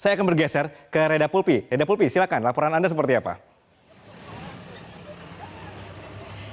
Saya akan bergeser ke Reda Pulpi. Reda Pulpi, silakan laporan Anda seperti apa?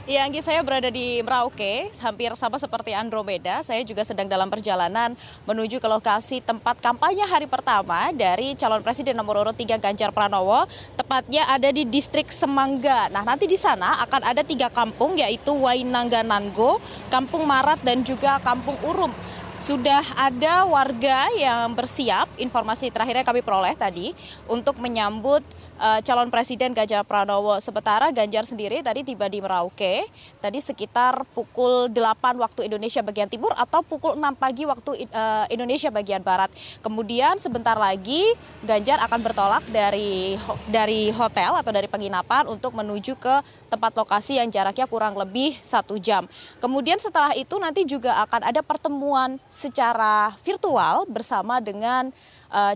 Ya, Anggi, saya berada di Merauke, hampir sama seperti Andromeda. Saya juga sedang dalam perjalanan menuju ke lokasi tempat kampanye hari pertama dari calon presiden nomor urut 3 Ganjar Pranowo, tepatnya ada di distrik Semangga. Nah, nanti di sana akan ada tiga kampung, yaitu Wainangga Nango, Kampung Marat, dan juga Kampung Urum. Sudah ada warga yang bersiap, informasi terakhirnya kami peroleh tadi, untuk menyambut uh, calon presiden Ganjar Pranowo. Sementara Ganjar sendiri tadi tiba di Merauke, tadi sekitar pukul 8 waktu Indonesia bagian timur atau pukul 6 pagi waktu uh, Indonesia bagian barat. Kemudian sebentar lagi Ganjar akan bertolak dari dari hotel atau dari penginapan untuk menuju ke tempat lokasi yang jaraknya kurang lebih satu jam. Kemudian setelah itu nanti juga akan ada pertemuan secara virtual bersama dengan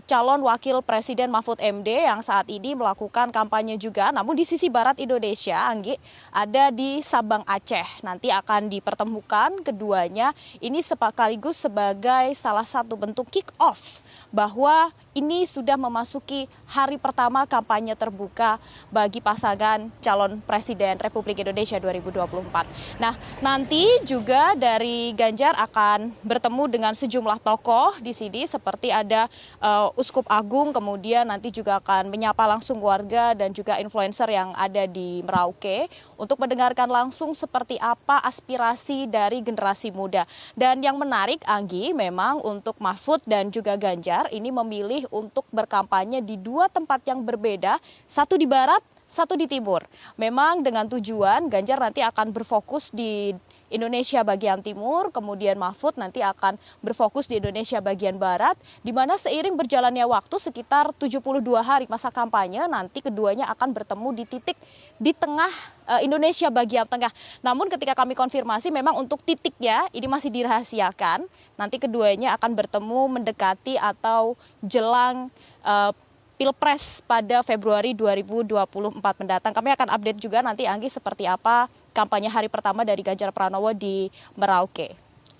calon wakil presiden Mahfud MD yang saat ini melakukan kampanye juga. Namun di sisi barat Indonesia, Anggi, ada di Sabang Aceh. Nanti akan dipertemukan keduanya. Ini sekaligus sebagai salah satu bentuk kick off bahwa ini sudah memasuki hari pertama kampanye terbuka bagi pasangan calon presiden Republik Indonesia 2024. Nah, nanti juga dari Ganjar akan bertemu dengan sejumlah tokoh di sini seperti ada uh, Uskup Agung, kemudian nanti juga akan menyapa langsung warga dan juga influencer yang ada di Merauke untuk mendengarkan langsung seperti apa aspirasi dari generasi muda. Dan yang menarik Anggi memang untuk Mahfud dan juga Ganjar ini memilih memilih untuk berkampanye di dua tempat yang berbeda, satu di barat, satu di timur. Memang dengan tujuan Ganjar nanti akan berfokus di Indonesia bagian timur, kemudian Mahfud nanti akan berfokus di Indonesia bagian barat, di mana seiring berjalannya waktu sekitar 72 hari masa kampanye, nanti keduanya akan bertemu di titik di tengah eh, Indonesia bagian tengah. Namun ketika kami konfirmasi memang untuk titiknya ini masih dirahasiakan. Nanti keduanya akan bertemu mendekati atau jelang uh, Pilpres pada Februari 2024 mendatang. Kami akan update juga nanti Anggi seperti apa kampanye hari pertama dari Ganjar Pranowo di Merauke.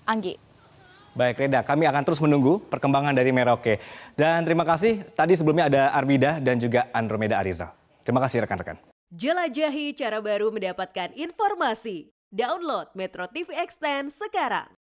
Anggi. Baik Reda, kami akan terus menunggu perkembangan dari Merauke. Dan terima kasih, tadi sebelumnya ada Arbida dan juga Andromeda Ariza. Terima kasih rekan-rekan. Jelajahi cara baru mendapatkan informasi. Download Metro TV Extend sekarang.